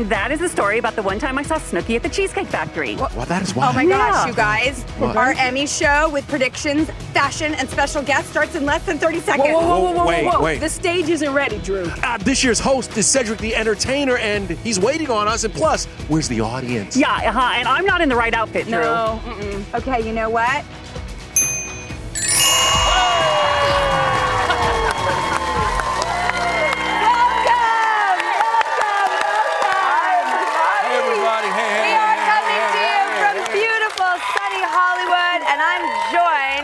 And that is the story about the one time I saw Snooki at the Cheesecake Factory. Well, that is why. Oh my gosh, you guys. What? Our Emmy show with predictions, fashion, and special guests starts in less than 30 seconds. Whoa, whoa, whoa, whoa, whoa, Wait, whoa. wait. The stage isn't ready, Drew. Uh, this year's host is Cedric the Entertainer, and he's waiting on us. And plus, where's the audience? Yeah, uh-huh, and I'm not in the right outfit, Drew. No. Mm-mm. Okay, you know what?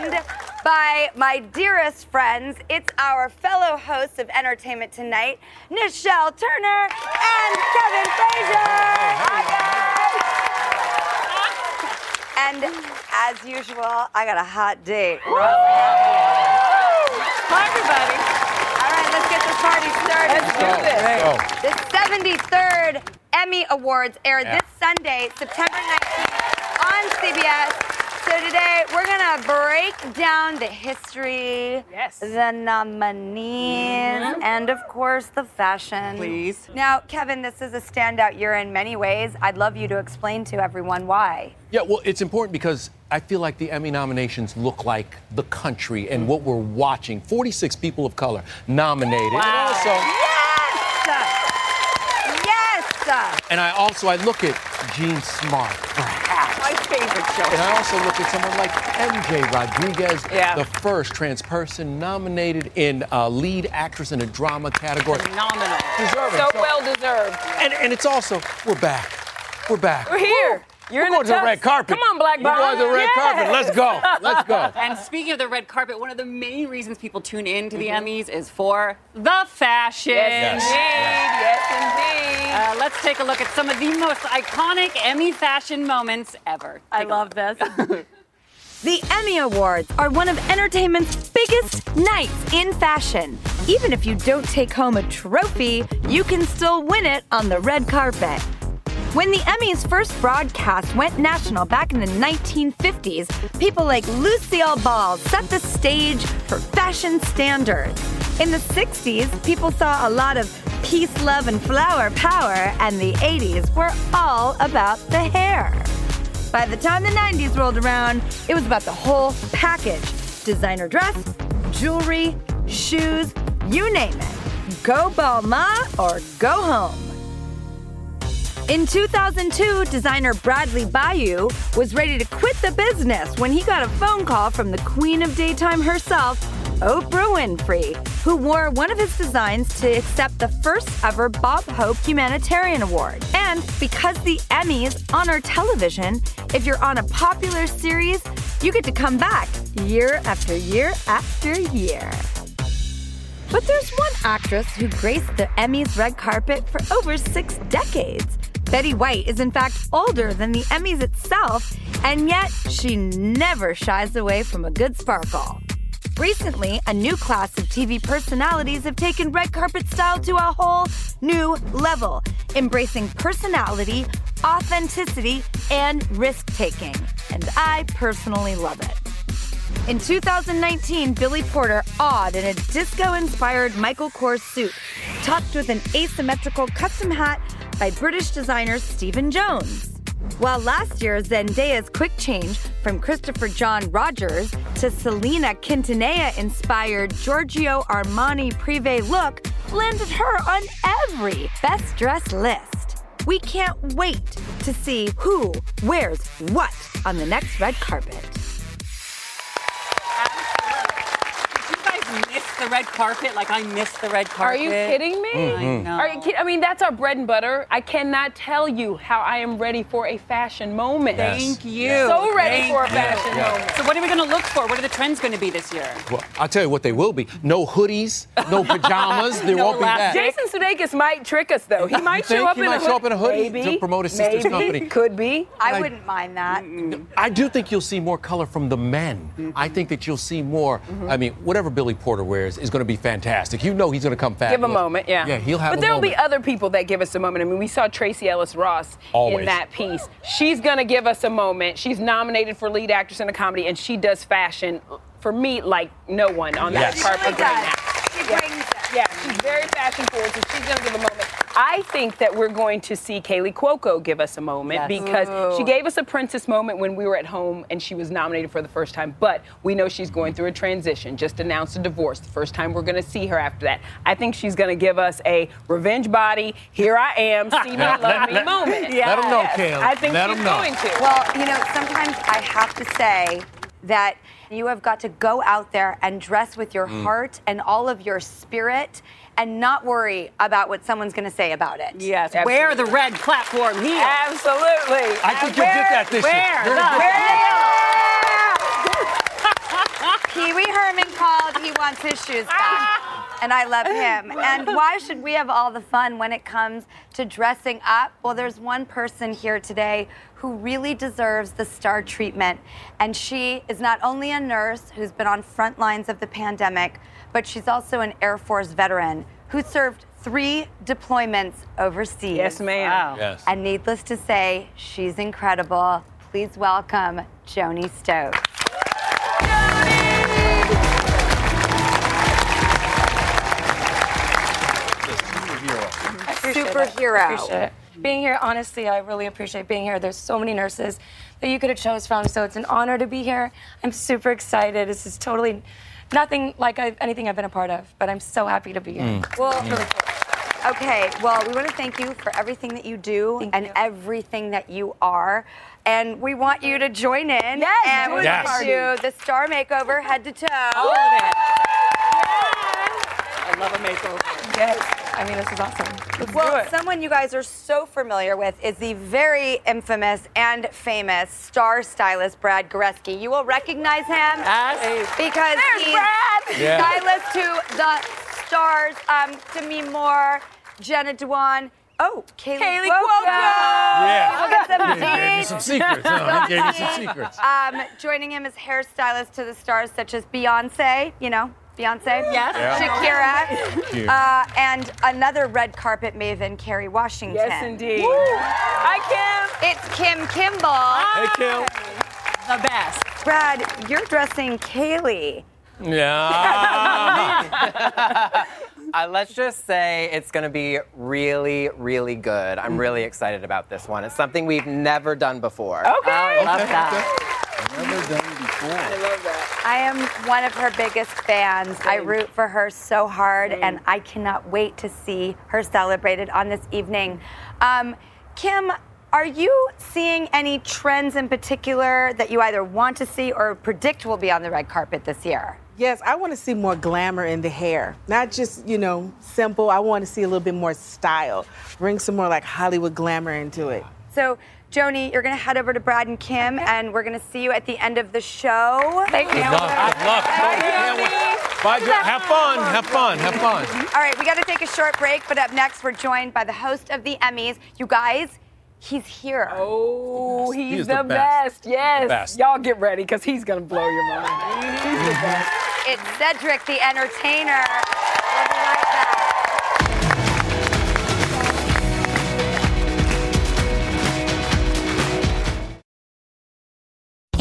Joined by my dearest friends. It's our fellow hosts of Entertainment Tonight, Nischelle Turner and Kevin Frazier. And as usual, I got a hot date. Hi, everybody. All right, let's get this party started. Let's go. The 73rd Emmy Awards air Yeah. this Sunday, September 19th on CBS. So today we're gonna break down the history, Yes. the nominees, mm-hmm. and of course the fashion. Please. Now, Kevin, this is a standout year in many ways. I'd love you to explain to everyone why. Yeah, well, it's important because I feel like the Emmy nominations look like the country and what we're watching. 46 people of color nominated. And also, Yes! Yes! and I also I look at Jean Smart, perhaps. My favorite show. And I also look at someone like MJ Rodriguez, Yeah. the first trans person nominated in uh, lead actress in a drama category. Phenomenal. Deserving. So well deserved. And, and it's also, we're back. We're back. We're here. You're We're in going to the red carpet. Come on, Black We're Bob. going to the red Yes. carpet. Let's go. Let's go. And speaking of the red carpet, one of the main reasons people tune in to the Emmys is for the fashion. Yes, indeed. Yes, indeed. Uh, let's take a look at some of the most iconic Emmy fashion moments ever. I Take a love look. this. The Emmy Awards are one of entertainment's biggest nights in fashion. Even if you don't take home a trophy, you can still win it on the red carpet. When the Emmys' first broadcast went national back in the 1950s, people like Lucille Ball set the stage for fashion standards. In the 60s, people saw a lot of peace, love, and flower power, and the 80s were all about the hair. By the time the 90s rolled around, it was about the whole package designer dress, jewelry, shoes, you name it. Go Balma or go home. In 2002, designer Bradley Bayou was ready to quit the business when he got a phone call from the queen of daytime herself, Oprah Winfrey, who wore one of his designs to accept the first ever Bob Hope Humanitarian Award. And because the Emmys honor television, if you're on a popular series, you get to come back year after year after year. But there's one actress who graced the Emmys red carpet for over six decades. Betty White is, in fact, older than the Emmys itself, and yet she never shies away from a good sparkle. Recently, a new class of TV personalities have taken red carpet style to a whole new level, embracing personality, authenticity, and risk taking. And I personally love it. In 2019, Billy Porter awed in a disco inspired Michael Kors suit, topped with an asymmetrical custom hat by British designer Stephen Jones. While last year, Zendaya's quick change from Christopher John Rogers to Selena Quintanilla inspired Giorgio Armani Privé look landed her on every best dressed list. We can't wait to see who wears what on the next red carpet. The the red carpet. Like I miss the red carpet. Are you kidding me? I know. Are you kidding? I mean, that's our bread and butter. I cannot tell you how I am ready for a fashion moment. Yes. Thank you. So ready Thank for a you. fashion Yeah. moment. So what are we going to look for? What are the trends going to be this year? Well, I'll tell you what they will be. No hoodies, no pajamas. There No won't be that. Jason Sudeikis might trick us though. He might show up he in might a show up in a hoodie Maybe, to promote his sister's maybe, company? Could be. I wouldn't mind that. I do think you'll see more color from the men. I think that you'll see more. Mm-hmm. I mean, whatever Billy Porter wears is going to be fantastic. You know he's going to come fast. Give a moment, yeah. Yeah, he'll have a moment. But a there'll be other people that give us a moment. I mean, we saw Tracee Ellis Ross in that piece. She's gonna give us a moment. She's nominated for lead actress in a comedy, and she does fashion for me like no one on that Yes. carpet Really right does. now. She brings it. Yeah, she's very fashion forward, so she's gonna give a moment. I think that we're going to see Kaley Cuoco give us a moment Yes. because she gave us a princess moment when we were at home and she was nominated for the first time. But we know she's going through a transition, just announced a divorce. The first time we're gonna see her after that. I think she's gonna give us a revenge body, here I am, see me, love me moment. Let 'em know, Kaley. I think Let she's 'em know. going to. Well, you know, sometimes I have to say that you have got to go out there and dress with your Mm. heart and all of your spirit and not worry about what someone's going to say about it. Yes. Absolutely. Wear the red platform heel. Absolutely. I think you'll get that this Where? year. You're The- gonna get- Pee Wee Herman called. He wants his shoes back. And I love him. And why should we have all the fun when it comes to dressing up? Well, there's one person here today who really deserves the star treatment. And she is not only a nurse who's been on front lines of the pandemic, but she's also an Air Force veteran who served three deployments overseas. Yes, ma'am. Wow. Yes. And needless to say, she's incredible. Please welcome Joni Stokes. Superhero. I appreciate that. Being here, honestly, I really appreciate being here. There's so many nurses that you could have chose from, so it's an honor to be here. I'm super excited. This is totally nothing like I've, anything I've been a part of, but I'm so happy to be here. Mm. Well, mm. really cool. okay. Well, we want to thank you for everything that you do Thank and you. everything that you are. And we want you to join in Yes, and join we the want party. you the star makeover head to toe. All of it. I love a makeover. Yes. I mean, this is awesome. Let's do Well, it. someone you guys are so familiar with is the very infamous and famous star stylist Brad Goreski. You will recognize him Yes. because There's he's Brad. Yeah. stylist to the stars, um, Demi Moore, Jenna Dewan. Oh, Kaley, Kaley Cuoco. Cuoco. Yeah. Look at some He gave me some secrets. Huh? Gave me some secrets. Um, joining him as hairstylist to the stars such as Beyonce, you know, Beyonce, Yes. Shakira, uh, and another red carpet maven, Kerry Washington. Yes, indeed. Hi, Kim. It's Kim Kimble. Hey, Kim. The best. Brad, you're dressing Kaley. Yeah. Uh, let's just say it's going to be really, really good. I'm really excited about this one. It's something we've never done before. Okay. I love that. I love that. I am one of her biggest fans. I root for her so hard, and I cannot wait to see her celebrated on this evening. Um, Kim, are you seeing any trends in particular that you either want to see or predict will be on the red carpet this year? Yes, I want to see more glamour in the hair. Not just, you know, simple. I want to see a little bit more style. Bring some more like Hollywood glamour into it. So, Joni, you're going to head over to Brad and Kim, and we're going to see you at the end of the show. Thank you. Good luck. Good luck. Can't wait. Bye, Jo- Have fun. Have fun. Have fun. All right, we got to take a short break, but up next, we're joined by the host of the Emmys. You guys, he's here. Oh, he's He the, the best. best. Yes. Best. Y'all get ready because he's going to blow your mind. He's the best. It's Cedric the Entertainer.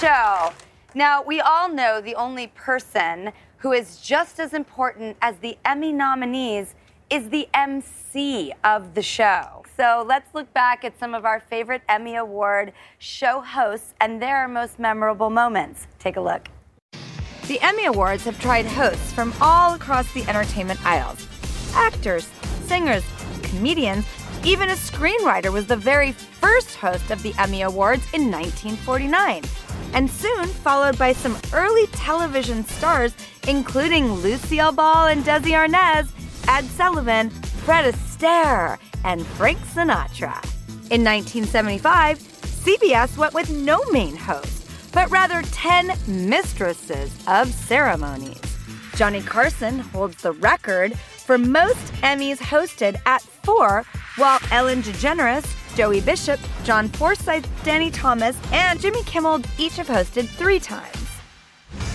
Show. Now, we all know the only person who is just as important as the Emmy nominees is the MC of the show. So let's look back at some of our favorite Emmy Award show hosts and their most memorable moments. Take a look. The Emmy Awards have tried hosts from all across the entertainment aisles actors, singers, comedians, even a screenwriter was the very first host of the Emmy Awards in 1949. And soon followed by some early television stars, including Lucille Ball and Desi Arnaz, Ed Sullivan, Fred Astaire, and Frank Sinatra. In 1975, CBS went with no main host, but rather 10 mistresses of ceremonies. Johnny Carson holds the record for most Emmys hosted at four, while Ellen DeGeneres, Joey Bishop, John Forsythe, Danny Thomas, and Jimmy Kimmel each have hosted three times.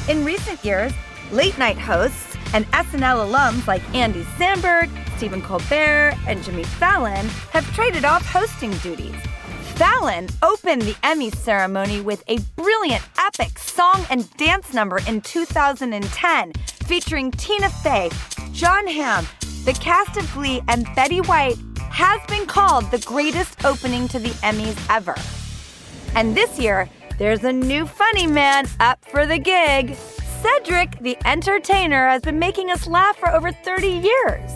In recent years, late night hosts and SNL alums like Andy Samberg, Stephen Colbert, and Jimmy Fallon have traded off hosting duties. Fallon opened the Emmy ceremony with a brilliant, epic song and dance number in 2010, featuring Tina Fey, Jon Hamm, the cast of Glee, and Betty White, has been called the greatest opening to the Emmys ever. And this year, there's a new funny man up for the gig. Cedric, the entertainer, has been making us laugh for over 30 years.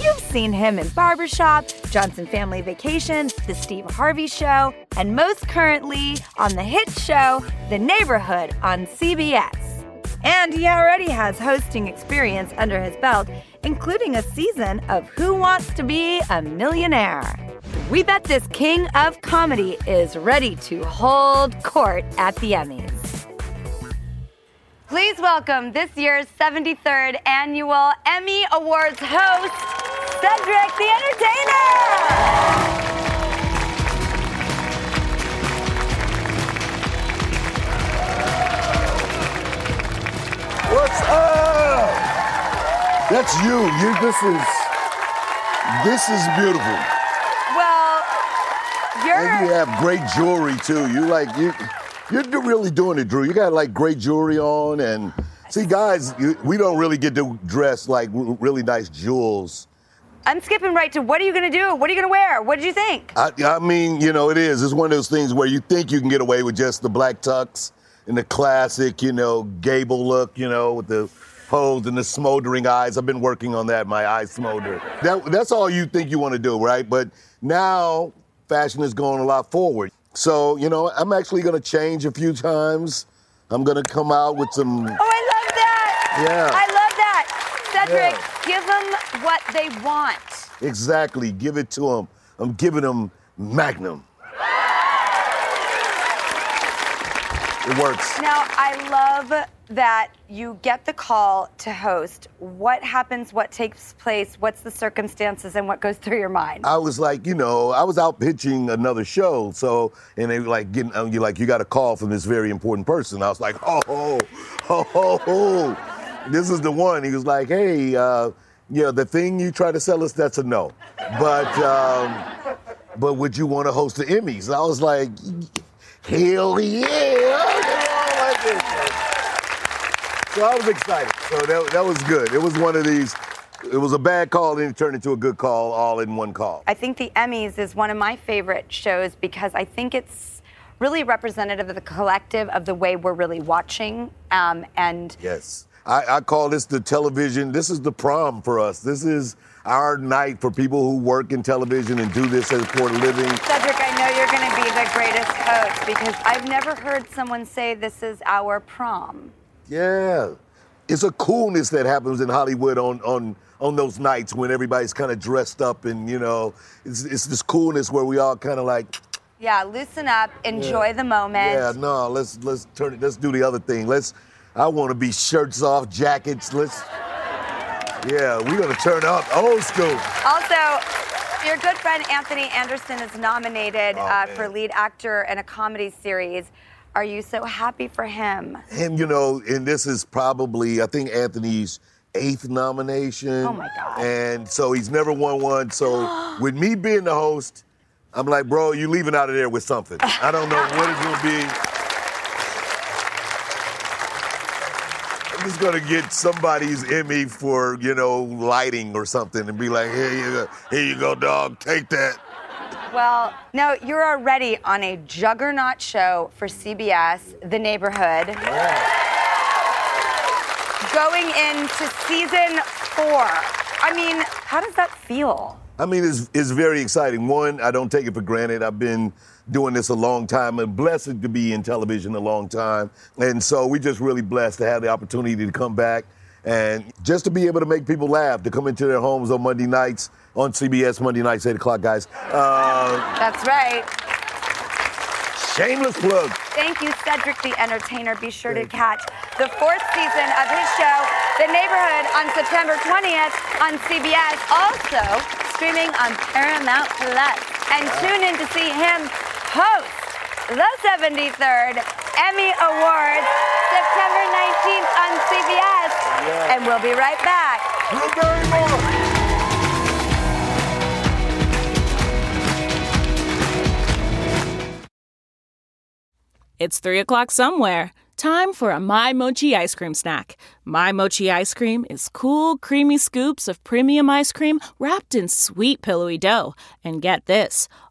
You've seen him in Barbershop, Johnson Family Vacation, The Steve Harvey Show, and most currently on the hit show The Neighborhood on CBS. And he already has hosting experience under his belt, including a season of Who Wants to Be a Millionaire. We bet this king of comedy is ready to hold court at the Emmys. Please welcome this year's 73rd annual Emmy Awards host, Cedric the Entertainer. What's up? That's you. You. This is. This is beautiful. Well, you're. And you have great jewelry too. You like you. You're really doing it, Drew. You got like great jewelry on, and see, guys, you, we don't really get to dress like really nice jewels. I'm skipping right to what are you going to do? What are you going to wear? What did you think? I, I mean, you know, it is. It's one of those things where you think you can get away with just the black tux and the classic, you know, gable look, you know, with the pose and the smoldering eyes. I've been working on that. My eyes smolder. That, that's all you think you want to do, right? But now fashion is going a lot forward. So, you know, I'm actually going to change a few times. I'm going to come out with some. Oh, I love that. Yeah. I love that. Cedric, give them what they want. Exactly. Give it to them. I'm giving them Magnum. It works. Now, I love that you get the call to host. What happens? What takes place? What's the circumstances and what goes through your mind? I was like, you know, I was out pitching another show, so and they were like getting, um, you like, you got a call from this very important person. I was like, oh, oh, oh, oh, oh. this is the one. He was like, hey, uh, yeah, the thing you try to sell us, that's a no. But, um, but would you want to host the Emmys? I was like, hell yeah! So I was excited. So that, that was good. It was one of these. It was a bad call, and it turned into a good call, all in one call. I think the Emmys is one of my favorite shows because I think it's really representative of the collective of the way we're really watching. Um, and Yes. I, I call this the television. This is the prom for us. This is our night for people who work in television and do this as for a living. Cedric, I know you're going to be the greatest host because I've never heard someone say this is our prom. Yeah. It's a coolness that happens in Hollywood on on on those nights when everybody's kind of dressed up and you know, it's, it's this coolness where we all kind of like Yeah, loosen up, enjoy the moment. Yeah, no, let's let's turn it. Let's do the other thing. Let's. I want to be shirts off, jackets. Let's. Yeah, we're gonna turn up old school. Also, your good friend Anthony Anderson is nominated Oh, uh, for lead actor in a comedy series. Are you so happy for him? And you know, and this is probably I think Anthony's eighth nomination. Oh, my God. And so he's never won one. So with me being the host, I'm like, bro, you're leaving out of there with something. I don't know what it's gonna be. Just gonna get somebody's Emmy for you know lighting or something and be like, here you go, here you go, dog, take that. Well, no, you're already on a juggernaut show for CBS, The Neighborhood. Going into season four. I mean, how does that feel? I mean, it's, it's very exciting. One, I don't take it for granted. I've been doing this a long time and blessed to be in television a long time. And so we're just really blessed to have the opportunity to come back and just to be able to make people laugh, to come into their homes on Monday nights, on CBS Monday nights, 8 o'clock, guys. Uh, That's right. shameless plug. Thank you, Cedric the Entertainer. Be sure to catch the fourth season of his show, The Neighborhood, on September 20th on CBS. Also streaming on Paramount Plus. And tune in to see him host the 73rd Emmy Awards September 19th on CBS. And we'll be right back. It's 3 o'clock somewhere. Time for a My Mochi ice cream snack. My Mochi ice cream is cool, creamy scoops of premium ice cream wrapped in sweet, pillowy dough. And get this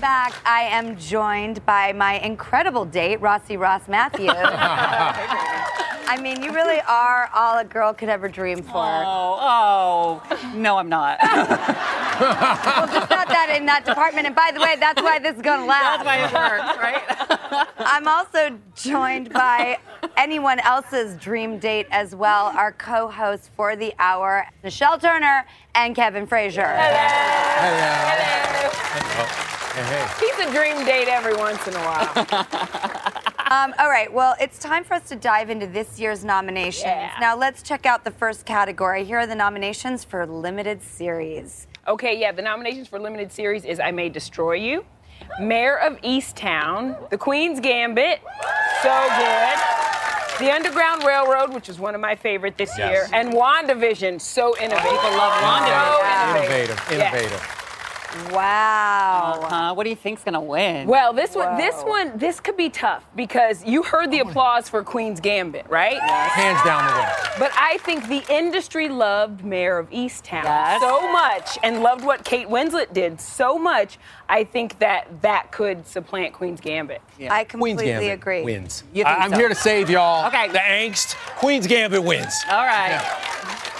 Back. I am joined by my incredible date, Rossi Ross Mathews. I mean, you really are all a girl could ever dream for. Oh, oh. No, I'm not. well, just not that in that department. And by the way, that's why this is going to last. That's why it works, right? I'm also joined by anyone else's dream date as well, our co-hosts for the hour, Nischelle Turner and Kevin Frazier. He's a dream date every once in a while. Um, all right, well, it's time for us to dive into this year's nominations. Yeah. Now, let's check out the first category. Here are the nominations for limited series. Okay, yeah, the nominations for limited series is I May Destroy You, Mare of Easttown, The Queen's Gambit, so good. The Underground Railroad, which is one of my favorite this Yes. year, and WandaVision, so innovative. People love WandaVision. So Innovative, Yeah. innovative. Wow. Uh-huh. What do you think's gonna win? Well, this one, this one, this could be tough because you heard the applause for Queen's Gambit, right? Hands down the winner. But I think the industry loved Mare of Easttown Yes. so much and loved what Kate Winslet did so much. I think that that could supplant Queen's Gambit. I Queen's completely Gambit agree. wins. You think I- I'm so? here to save y'all. Okay. The angst. Queen's Gambit wins. All right.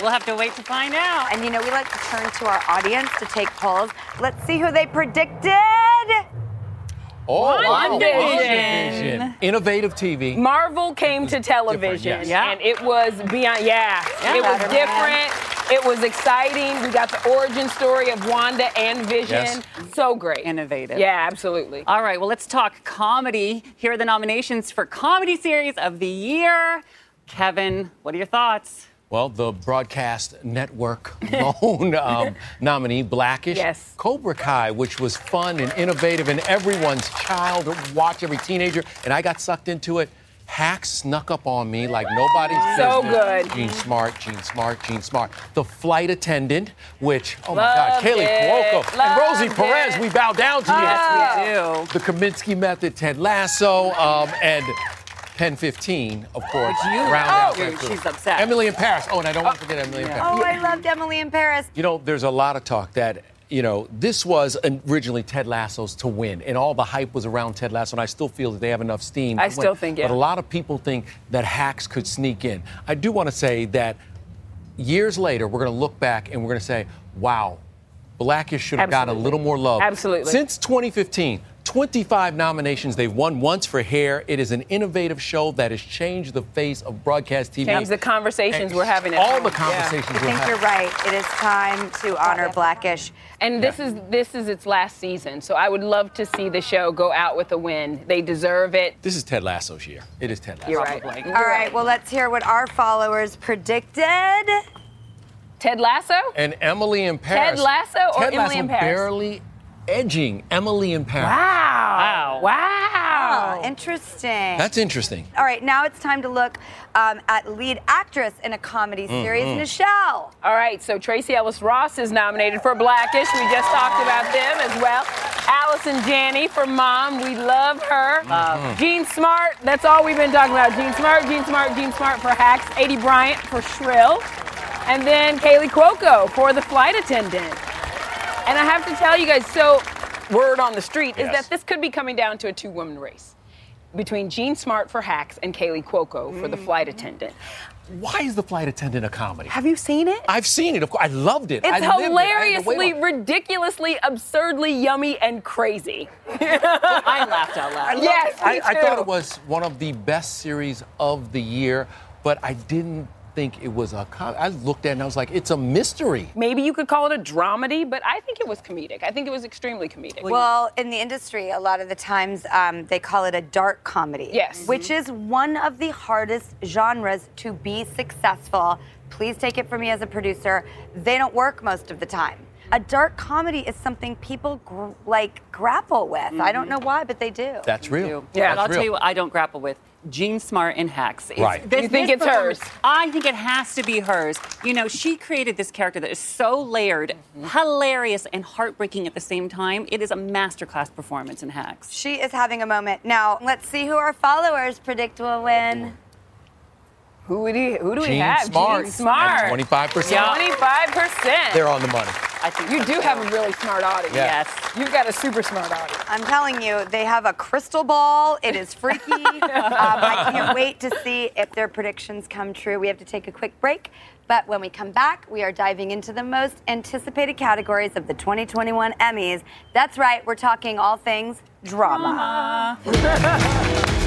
We'll have to wait to find out. And you know, we like to turn to our audience to take polls. Let's see who they predicted. Oh, wow. WandaVision. WandaVision. Innovative TV. Marvel came to television, yes. Yeah. and it was beyond. Yeah, Yeah. it was Spider-Man. different. It was exciting. We got the origin story of Wanda and Vision. Yes. So great. Innovative. Yeah, absolutely. All right, well, let's talk comedy. Here are the nominations for Comedy Series of the Year. Kevin, what are your thoughts? Well, the broadcast network lone um, nominee, Blackish. Yes. Cobra Kai, which was fun and innovative and everyone's child watch, every teenager. And I got sucked into it. Hacks snuck up on me like nobody's So business. good. Jean Smart, Jean Smart, Jean Smart. The flight attendant, which, oh my Loved God, Kaley it. Cuoco and Rosie Loved Perez, we bow down to you. Yes, we do. The Kominsky Method, Ted Lasso, um, and Pen 15, of course. you- round oh, out you're- that group. she's upset. Emily in Paris. Oh, and I don't want to oh, forget Emily in Paris. Oh, I loved Emily in Paris. You know, there's a lot of talk that, you know, this was originally Ted Lasso's to win, and all the hype was around Ted Lasso, and I still feel that they have enough steam. I still win. think, yeah. But a lot of people think that hacks could sneak in. I do want to say that years later, we're going to look back and we're going to say, wow, Blackish should have gotten a little more love. Absolutely. Since 2015, 25 nominations. They've won once for Hair. It is an innovative show that has changed the face of broadcast TV. Change the conversations And we're having. At all home. the conversations I we're think having. you're right. It is time to honor Blackish. And this is this is its last season, so I would love to see the show go out with a win. They deserve it. This is Ted Lasso's year. It is Ted Lasso. You're right. All right, well, let's hear what our followers predicted. Ted Lasso? And Emily in Paris. Ted Lasso or Ted Emily Lasso in Paris? barely edging Emily in Paris. Wow. Wow. Oh, interesting. That's interesting. All right, now it's time to look um, at lead actress in a comedy series, Mhm. Nischelle. All right, so Tracee Ellis Ross is nominated for Blackish. We just talked about them as well. Allison Janney for Mom. We love her. Love. Jean Smart. That's all we've been talking about. Jean Smart, Jean Smart, Jean Smart for Hacks. Aidy Bryant for Shrill. And then Kaley Cuoco for The Flight Attendant. And I have to tell you guys, so word on the street is that this could be coming down to a two-woman race between Jean Smart for Hacks and Kaley Cuoco for The Flight mm-hmm. Attendant. Why is the flight attendant a comedy? Have you seen it? I've seen it. Of course, I loved it. It's I lived it. I hilariously, ridiculously, absurdly yummy and crazy. I laughed out loud. Yes, I, I thought it was one of the best series of the year, but I didn't think it was a. Com- I looked at it and I was like, it's a mystery. Maybe you could call it a dramedy, but I think it was comedic. I think it was extremely comedic. Well, in the industry, a lot of the times um, they call it a dark comedy. Yes. Which is one of the hardest genres to be successful. Please take it from me as a producer. They don't work most of the time. A dark comedy is something people gr- like grapple with. I don't mm-hmm. know why, but they do. That's real. Yeah, That's I'll real. tell you what I don't grapple with. Jean Smart in Hacks. It's- Right. this- You think this it's hers? I think it has to be hers. You know, she created this character that is so layered, mm-hmm. hilarious, and heartbreaking at the same time. It is a masterclass performance in Hacks. She is having a moment. Now, let's see who our followers predict will win. Oh, Who, would he, who do we Jean have? Smart. Jean Smart. 25%. Yeah. 25%. They're on the money. I think You do too. have a really smart audience. Yeah. Yes. You've got a super smart audience. I'm telling you, they have a crystal ball. It is freaky. um, I can't wait to see if their predictions come true. We have to take a quick break. But when we come back, we are diving into the most anticipated categories of the 2021 Emmys. That's right, we're talking all things drama.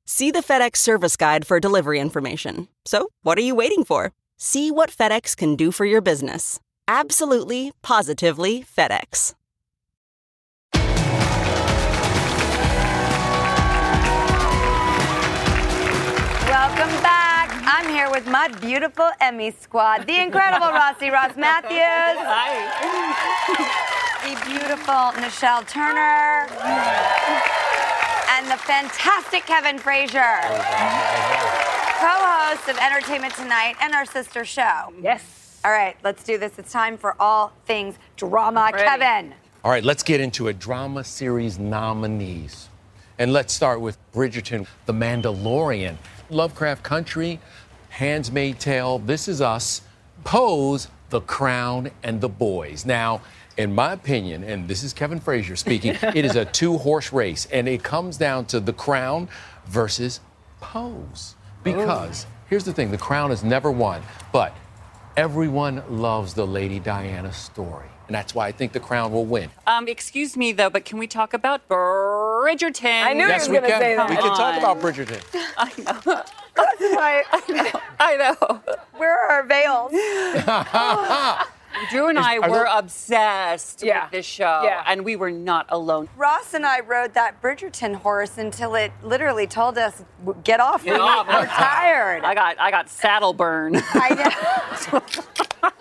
See the FedEx service guide for delivery information. So, what are you waiting for? See what FedEx can do for your business. Absolutely, positively FedEx. Welcome back. I'm here with my beautiful Emmy squad, the incredible Rossi Ross Mathews. Hi. The beautiful Nischelle Turner. And the fantastic Kevin Frazier. Co-host of Entertainment Tonight and our sister show. Yes. All right, let's do this. It's time for all things drama. Kevin. All right, let's get into a Drama series nominees. And let's start with Bridgerton, The Mandalorian, Lovecraft Country, Handmaid's Tale, This Is Us, Pose, The Crown, and The Boys. Now, in my opinion, and this is Kevin Frazier speaking, it is a two horse race, and it comes down to The Crown versus Pose. Because here's the thing The Crown has never won, but everyone loves the Lady Diana story. And that's why I think The Crown will win. Um, excuse me, though, but can we talk about Bridgerton? I knew yes, he we going can. to say that. We can talk about Bridgerton. I know. I know. I know. Where are our veils? Drew and I were there- obsessed Yeah. with this show, Yeah. and we were not alone. Ross and I rode that Bridgerton horse until it literally told us, get off. Get we- off. We're tired. I got I got saddle burn. I know.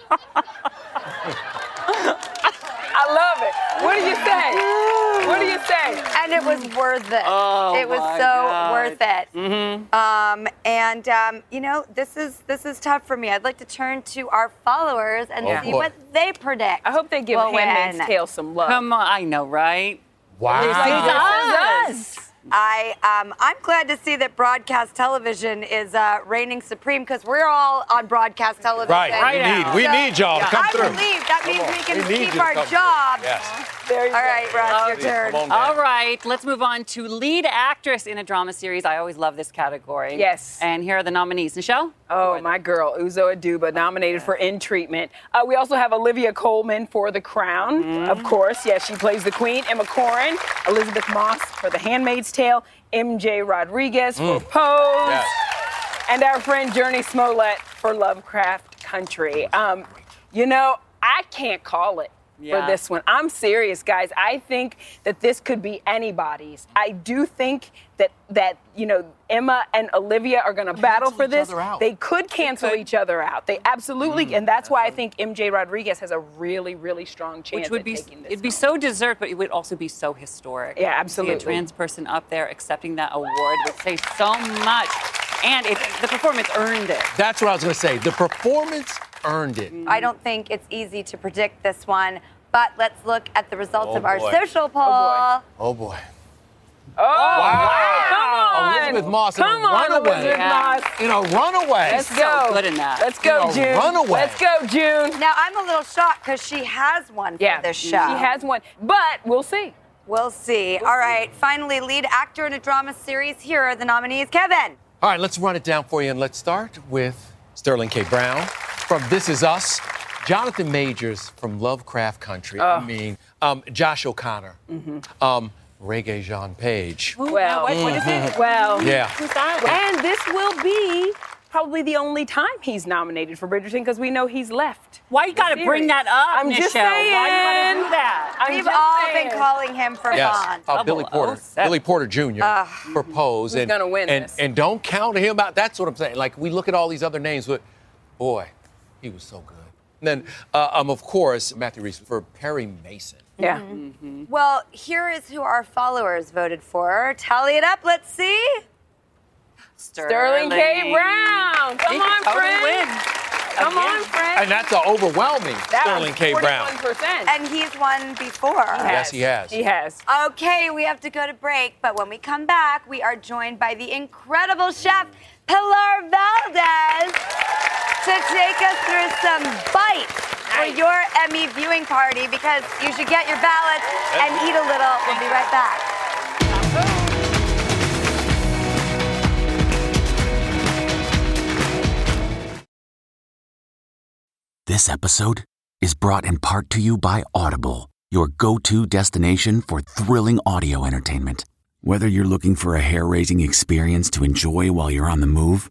I love it. What do you say? What do you say? And it was worth it. Oh, it was my so God. worth it. Mm-hmm. Um, and um, you know, this is this is tough for me. I'd like to turn to our followers and Oh, see boy. what they predict. I hope they give will Handmaid's win. Tale some love. Come on, I know, right? Wow. This is us. I um, I'm glad to see that broadcast television is uh, reigning supreme because we're all on broadcast television. Right. right. We need we need y'all to come I through. believe that means we can We keep to our come through. Jobs. Yes. All right, Ross, your turn. Come on All down. let's move on to lead actress in a drama series. I always love this category. Yes. And here are the nominees. Nischelle? Oh, my girl, Uzo Aduba, nominated for In Treatment. Uh, we also have Olivia Colman for The Crown, Mm-hmm. of course. Yes, she plays the Queen. Emma Corrin, Elisabeth Moss for The Handmaid's Tale, MJ Rodriguez for Mm. Pose, Yes. and our friend Jurnee Smollett for Lovecraft Country. Um, you know, I can't call it. Yeah. For this one, I'm serious, guys. I think that this could be anybody's. I do think that that you know Emma and Olivia are going to battle for each this. other out. They could cancel each other out. They absolutely, Mm. and that's why I think MJ Rodriguez has a really, really strong chance. Which would at be taking this it'd be so deserved, but it would also be so historic. Yeah, absolutely. See a trans person up there accepting that award would say so much, and it, the performance earned it. That's what I was going to say. The performance earned it. I don't think it's easy to predict this one, but let's look at the results Oh, of our boy. social oh, poll. Oh boy. Oh, boy. Oh, wow. Come on. Elisabeth Moss in Come a on, runaway. Elisabeth Moss. In a runaway. Let's go. good in that. Let's go, You know, June. runaway. Let's go, June. Now I'm a little shocked because she has won for Yeah, this show. she has won, but we'll see. We'll see. All right. Finally, lead actor in a drama series. Here are the nominees. Kevin. All right, let's run it down for you, and let's start with Sterling K. Brown from This Is Us, Jonathan Majors from Lovecraft Country. I mean, um, Josh O'Connor, um, Regé-Jean Page. Well, what- what is it? Well, Yeah. Who's that? and this will be probably the only time he's nominated for Bridgerton because we know he's left. Why you gotta the bring that up, I'm Nischelle? just saying. Why you gotta do that? I'm We've all saying. been calling him for Yes, Bond. uh, Billy Porter, O seven. Billy Porter Jr. proposed, Who's and gonna win and, this? and don't count him out. That's what I'm saying. Like we look at all these other names, but boy, he was so good. And then, uh, um, of course, Matthew Rhys for Perry Mason. Yeah. Mm-hmm. Well, here is who our followers voted for. Tally it up. Let's see. Sterling K. Brown. Come He on, could totally friend. win. Come Again. on, friend. And that's an overwhelming That Sterling K. Brown. 41%. And he's won before. Yes, he has. He has. Okay, we have to go to break, but when we come back, we are joined by the incredible chef Pilar Valdes to take us through some bites for your Emmy viewing party because you should get your ballots and eat a little. We'll be right back. This episode is brought in part to you by Audible, your go to destination for thrilling audio entertainment. Whether you're looking for a hair raising experience to enjoy while you're on the move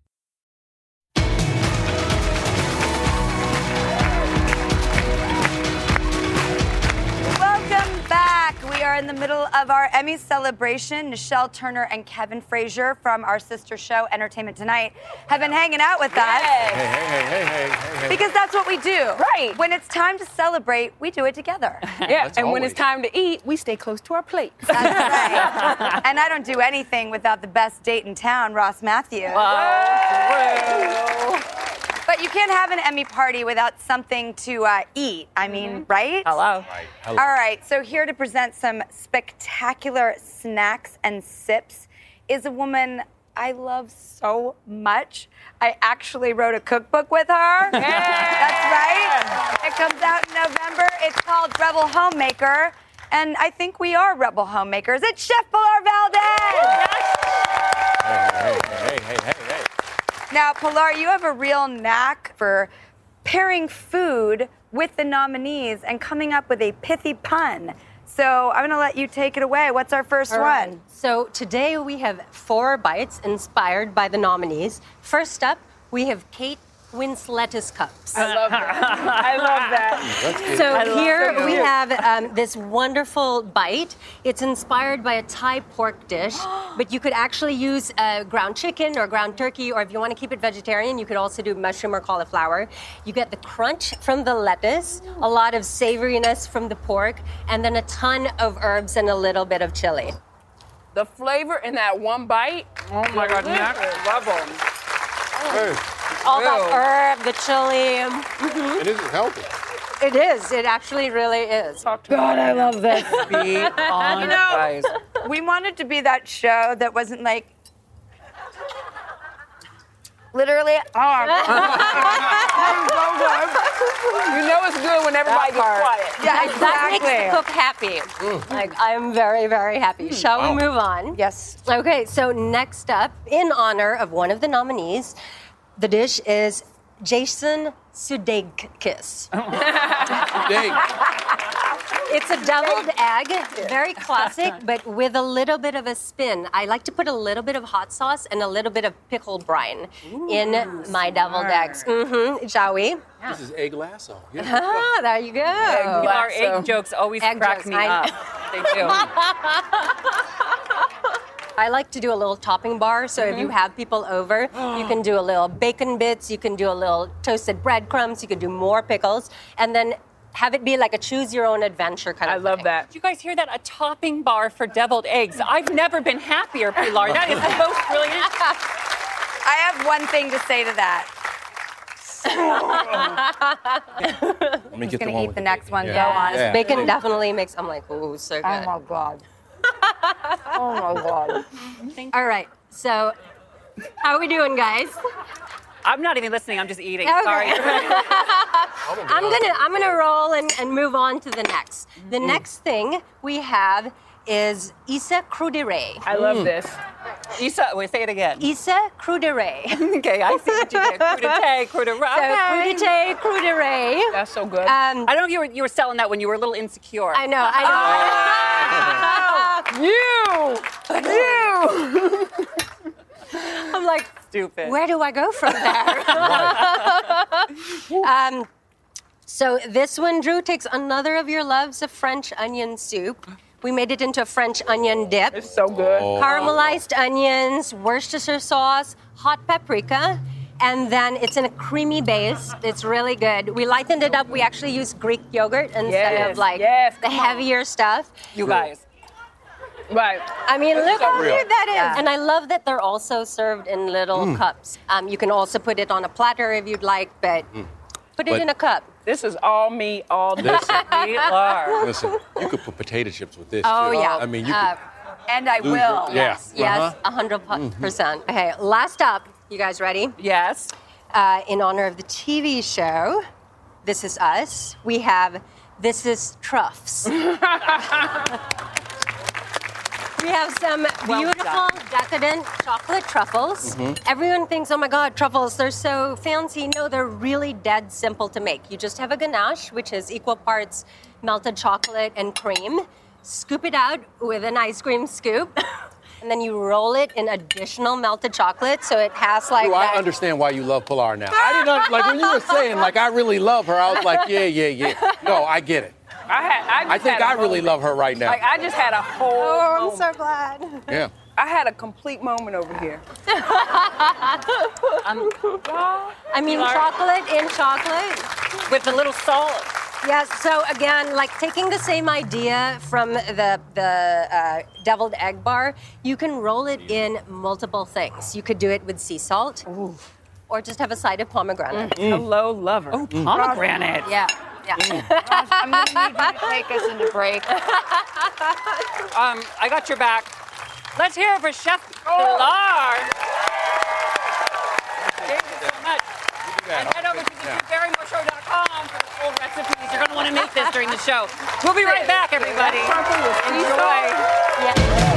In the middle of our Emmy celebration. Nischelle Turner and Kevin Frazier from our sister show, Entertainment Tonight, have been hanging out with us. Hey, hey, hey, hey, hey, hey, hey. Because that's what we do. Right. When it's time to celebrate, we do it together. Yeah, That's and when it's time to eat, we stay close to our plate. That's right. and I don't do anything without the best date in town, Ross Mathews. But you can't have an Emmy party without something to uh, eat. I mean, right? Hello. Hello. All right, so here to present some spectacular snacks and sips is a woman I love so much. I actually wrote a cookbook with her. That's right. It comes out in November. It's called Rebel Homemaker. And I think we are rebel homemakers. It's Chef Pilar Valdes. Hey, hey, hey, hey, hey. Now, Pilar, you have a real knack for pairing food with the nominees and coming up with a pithy pun. So I'm going to let you take it away. What's our first right. one? So today we have four bites inspired by the nominees. First up, we have Kate Winslet's cups. I love that. I love that. So love here that. we have um, this wonderful bite. It's inspired by a Thai pork dish, but you could actually use uh, ground chicken or ground turkey, or if you want to keep it vegetarian, you could also do mushroom or cauliflower. You get the crunch from the lettuce, a lot of savoriness from the pork, and then a ton of herbs and a little bit of chili. The flavor in that one bite. Oh my God, I love them. All that herb, the chili. mhm. It isn't healthy. It is. It actually really is. God, I love this. Be on you know, guys. we wanted to be that show that wasn't like literally. Oh, You know it's good when everybody gets quiet. Yeah, exactly. That makes exactly. the cook happy. Like I am very, very happy. Shall Wow. we move on? Yes. Okay, so next up, in honor of one of the nominees, the dish is Jason Sudeikis. It's a deviled egg, very classic, but with a little bit of a spin. I like to put a little bit of hot sauce and a little bit of pickled brine in my deviled eggs. hmm Shall we? This is egg lasso. Yeah. Ah, there you go. Our egg jokes always Egg crack jokes, me I- up. They do. I like to do a little topping bar, so if you mm-hmm. have people over, you can do a little bacon bits, you can do a little toasted breadcrumbs, you can do more pickles, and then have it be like a choose your own adventure kind of I love that. Did you guys hear that? A topping bar for deviled eggs. I've never been happier, Pilar. That is the most brilliant. I have one thing to say to that. Let me Who's get the gonna one eat the the next bacon. one? Yeah. Go on. Yeah. Bacon definitely makes, I'm like, ooh, so oh good. Oh my god. Oh my god. All right, so how are we doing, guys? I'm not even listening. I'm just eating. Okay. Sorry. I'm gonna I'm gonna roll and, and move on to the next. The Mm. next thing we have is Isa Crudere. I love this. Isa, wait, say it again. Isa Crudere. okay, I see what you did. Crudite, crudite. So crudite, crudere. That's so good. Um, I don't know if you were, you were selling that when you were a little insecure. I know, I know. you! You! I'm like, Stupid. where do I go from there? um, so this one, Drew, takes another of your loves of French onion soup. We made it into a French onion dip. It's so good. Oh. Caramelized onions, Worcestershire sauce, hot paprika, and then it's in a creamy base. It's really good. We lightened it up. We actually used Greek yogurt instead Yes, of like yes, the come on. heavier stuff. You guys. Right. I mean, This look how unreal. cute that is. Yeah. And I love that they're also served in little Mm. cups. Um, you can also put it on a platter if you'd like, but put it But- in a cup. This is all me all day. Listen, Pilar. listen. You could put potato chips with this. Oh, too. yeah. I mean, you Uh, And I will. Your, yeah. Yes, Uh-huh. a hundred percent. Okay, last up, you guys ready? Yes. Uh, in honor of the TV show, This Is Us, we have This Is Truffs. we have some Well beautiful, done. decadent chocolate truffles. Mhm. Everyone thinks, oh my God, truffles, they're so fancy. No, they're really dead simple to make. You just have a ganache, which is equal parts melted chocolate and cream. Scoop it out with an ice cream scoop. And then you roll it in additional melted chocolate, so it has like Drew, I understand why you love Pilar now. I didn't like when you were saying like I really love her. I was like, yeah, yeah, yeah. No, I get it. I had. I, just I think had a I really moment. love her right now. Like I just had a whole. Oh, I'm moment. so glad. Yeah. I had a complete moment over here. I mean, chocolate in chocolate. With a little salt. Yes. So again, like taking the same idea from the the uh, deviled egg bar, you can roll it in multiple things. You could do it with sea salt, Ooh. or just have a side of pomegranate. Hello, lover. Oh, pomegranate. Yeah. Yeah. I'm gonna need you to take us into break. Um, I got your back. Let's hear it for Chef Pilar. Thank you so much. And head over to DrewBarrymoreshow.com for the full recipes. You're going to want to make this during the show. We'll be right back, everybody. Enjoy.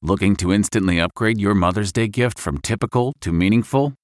Looking to instantly upgrade your Mother's Day gift from typical to meaningful?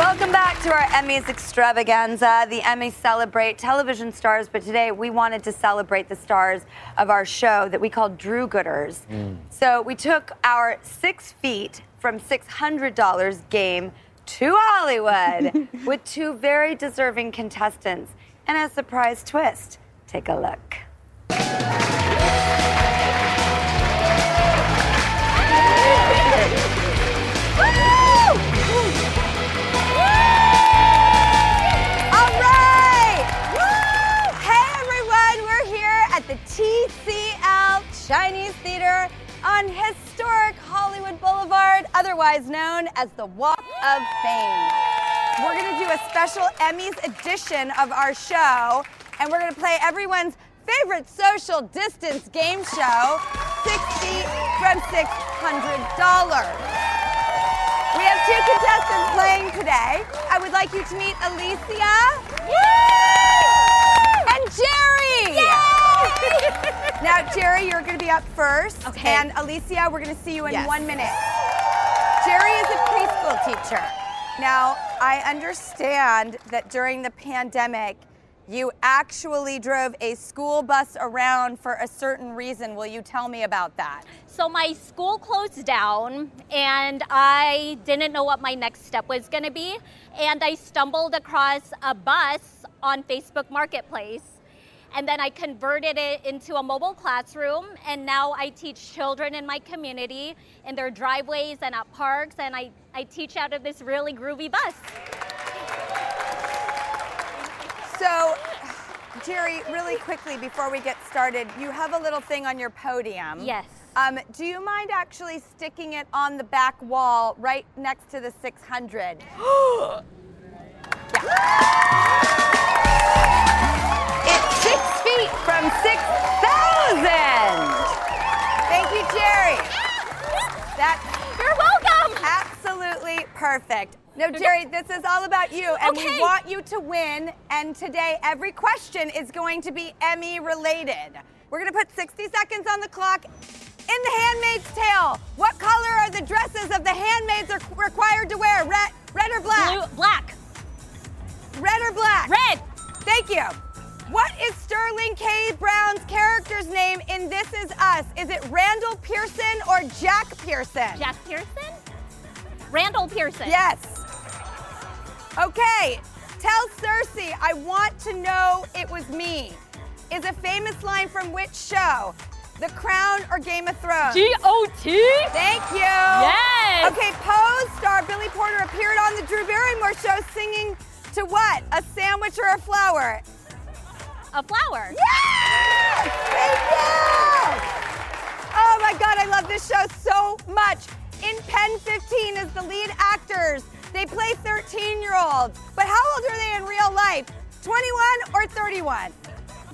Welcome back to our Emmys extravaganza. The Emmys celebrate television stars, but today we wanted to celebrate the stars of our show that we call Drew Gooders. Mm. So we took our six feet from $600 game to Hollywood with two very deserving contestants and a surprise twist. Take a look. Chinese Theater on historic Hollywood Boulevard, otherwise known as the Walk of Fame. We're gonna do a special Emmys edition of our show, and we're gonna play everyone's favorite social distance game show, 60 from $600. We have two contestants playing today. I would like you to meet Alicia and Jerry. now, Jerry, you're going to be up first. Okay. And Alicia, we're going to see you in Yes. one minute. Jerry is a preschool teacher. Now, I understand that during the pandemic, you actually drove a school bus around for a certain reason. Will you tell me about that? So my school closed down and I didn't know what my next step was going to be and I stumbled across a bus on Facebook Marketplace and then I converted it into a mobile classroom and now I teach children in my community in their driveways and at parks and I, I teach out of this really groovy bus. So, Jerry, really quickly before we get started, you have a little thing on your podium. Yes. Um, do you mind actually sticking it on the back wall right next to the 600? It's six feet from 6,000. Thank you, Jerry. That's You're welcome. Absolutely perfect. No, Jerry, this is all about you, and we want you to win. And today, every question is going to be Emmy related. We're going to put 60 seconds on the clock. In The Handmaid's Tale, what color are the dresses of the handmaids are required to wear? Red, red or black? Blue, black. Red or black? Red. Thank you. What is Sterling K. Brown's character's name in This Is Us? Is it Randall Pearson or Jack Pearson? Jack Pearson? Randall Pearson. Yes. Okay. Tell Cersei I want to know it was me. Is a famous line from which show? The Crown or Game of Thrones? G.O.T. Thank you. Yes. Okay, Pose star Billy Porter appeared on the Drew Barrymore show singing to what? A sandwich or a flower? A flower. Yes! Thank you! Oh my God, I love this show so much. In PEN15 is the lead actors. They play 13 year olds. But how old are they in real life? 21 or 31?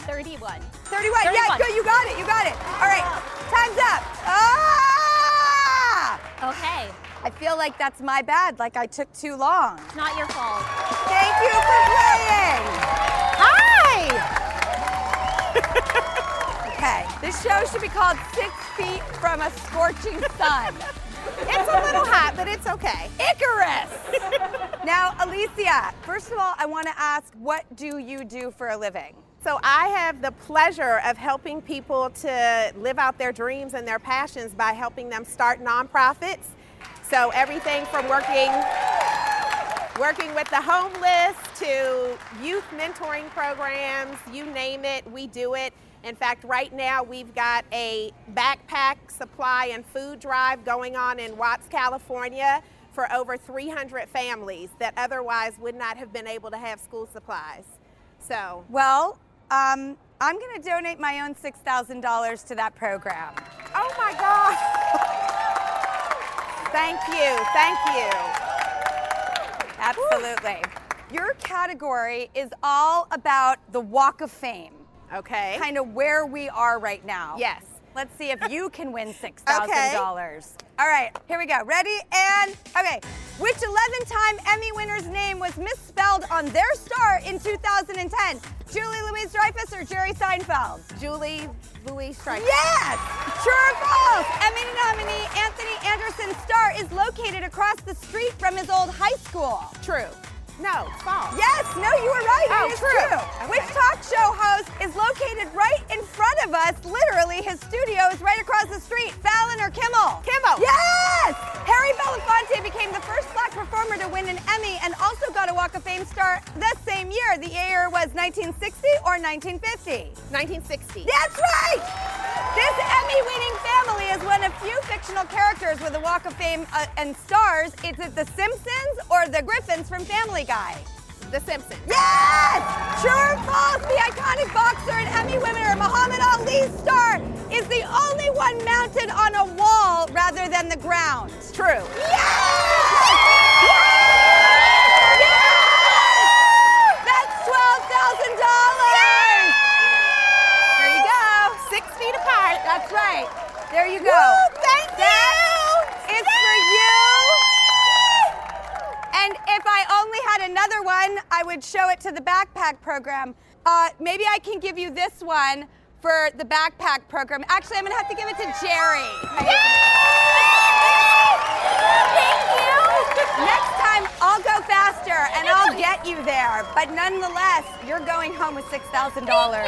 31. 31. Yeah, good. You got it. You got it. All right. Time's up. Ah! Okay. I feel like that's my bad. Like I took too long. It's not your fault. Thank you for playing. Hi. Okay. This show should be called Six Feet from a Scorching Sun. It's a little hot, but it's okay. Icarus. now, Alicia, first of all, I want to ask, what do you do for a living? So I have the pleasure of helping people to live out their dreams and their passions by helping them start nonprofits. So everything from working working with the homeless to youth mentoring programs, you name it, we do it. In fact, right now we've got a backpack supply and food drive going on in Watts, California for over 300 families that otherwise would not have been able to have school supplies. So, Well, um, I'm going to donate my own $6,000 to that program. oh my God. Thank you. Thank you. Absolutely. Your category is all about the Walk of Fame. Okay. Kind of where we are right now. Yes. Let's see if you can win $6,000. Okay. All right, here we go. Ready? And, okay. Which 11 time Emmy winner's name was misspelled on their star in 2010? Julia Louis-Dreyfus or Jerry Seinfeld? Julie Louise Dreyfus. Yes! True or false? Emmy nominee Anthony Anderson's star is located across the street from his old high school. True. No, false. Yes, no, you were right. Oh, it is true. true. Okay. Which talk show host is located right in front of us? Literally, his studio is right across the street. Fallon or Kimmel? Kimmel. Yes! Harry Belafonte became the first black performer to win an Emmy and also got a Walk of Fame star the same year. The year was 1960 or 1950? 1960. That's right! This Emmy winning family is one of few fictional characters with a Walk of Fame uh, and stars. Is it The Simpsons or The Griffins from Family Guy? The Simpsons. Yes! True or false? The iconic boxer and Emmy winner Muhammad Ali's star is the only one mounted on a wall rather than the ground. True. That's twelve thousand dollars. There you go. Six feet apart. That's right. You. Woo, thank That is for you. And if I only had another one, I would show it to the backpack program. Uh, maybe I can give you this one for the backpack program. Actually, I'm gonna have to give it to Jerry. Thank you. Next time, I'll go faster and I'll get you there. But nonetheless, you're going home with six thousand dollars.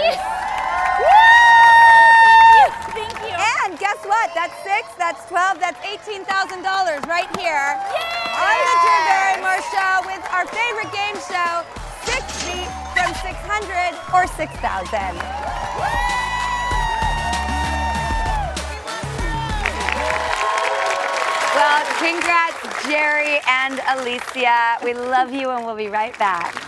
Thank you. And guess what? That's six, that's 12, that's $18,000 right here on the Drew Barrymore Show with our favorite game show, Six Feet from 600 or 6,000. Well, congrats, Jerry and Alicia. We love you and we'll be right back.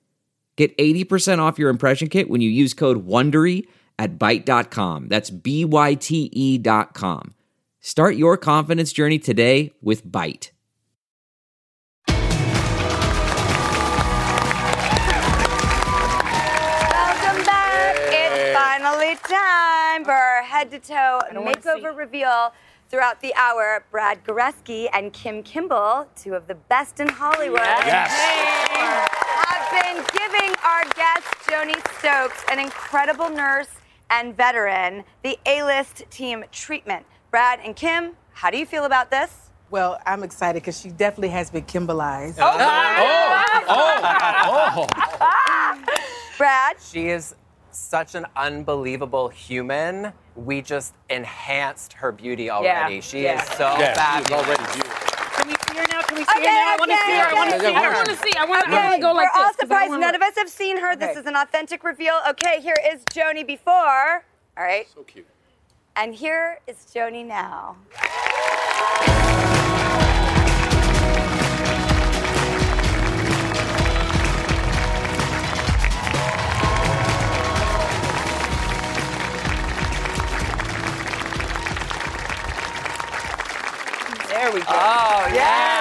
Get 80% off your impression kit when you use code WONDERY at Byte.com. That's B-Y-T-E dot com. Start your confidence journey today with Byte. Welcome back. It's finally time for our head to toe don't wanna makeover reveal. Throughout the hour, Brad Goreski and Kim Kimble, two of the best in Hollywood, have been giving our guest Joni Stokes, an incredible nurse and veteran, the A-list team treatment. Brad and Kim, how do you feel about this? Well, I'm excited because she definitely has been Kimberlized. Oh, Oh! Oh, oh, oh! Brad? She is such an unbelievable human. We just enhanced her beauty already. Yeah. She yeah. is so Yeah, she is fabulous. already beautiful. Can we see her now? Can we see Okay, her? I want to okay, see her. I want to okay. see her. I I want to see. I want to Okay, go like we're all this. 'cause I surprised none of us have seen her. This is an authentic reveal. Okay, here is Joni before. All right. So cute. And here is Joni now. There we go. Oh, yeah. I feel like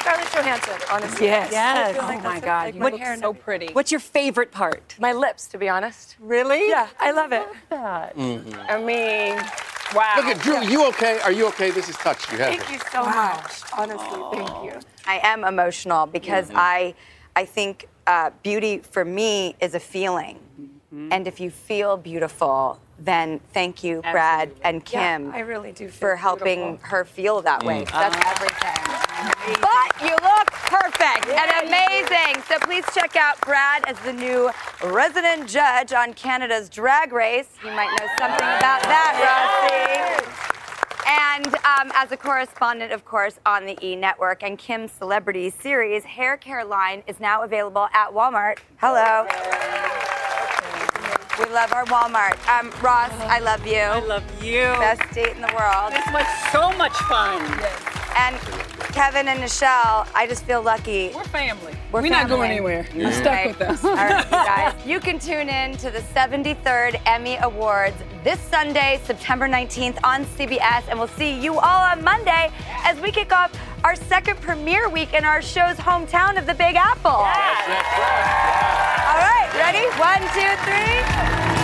Scarlett Johansson, honestly. Yes. Yes. Oh like my God. Like You my look hair So everything. pretty. What's your favorite part? My lips, to be honest. Really? Yeah, I love it. I mean, wow. Look at Drew. You okay? Are you okay? This is touched. You have Thank you so much. Honestly, thank you. I am emotional because I, I think uh, beauty for me is a feeling. Mm-hmm. And if you feel beautiful, then thank you, Brad and Yeah, Kim, I really do feel for helping beautiful. her feel that way. Mm. That's everything. But you look perfect and amazing. So please check out Brad as the new resident judge on Canada's Drag Race. You might know something about that, Rossi. And um, as a correspondent, of course, on the E Network and Kim's Celebrity Series, Hair Care line is now available at Walmart. Hello. We love our Walmart. Um, Ross, I love you. I love you. Best date in the world. This was so much fun. And Kevin and Nischelle, I just feel lucky. We're family. We're We're not going anywhere. You're stuck right. with us. All right, you guys. You can tune in to the 73rd Emmy Awards this Sunday, September 19th on CBS, and we'll see you all on Monday as we kick off our second premiere week in our show's hometown of the Big Apple. All right, ready? One, two, three.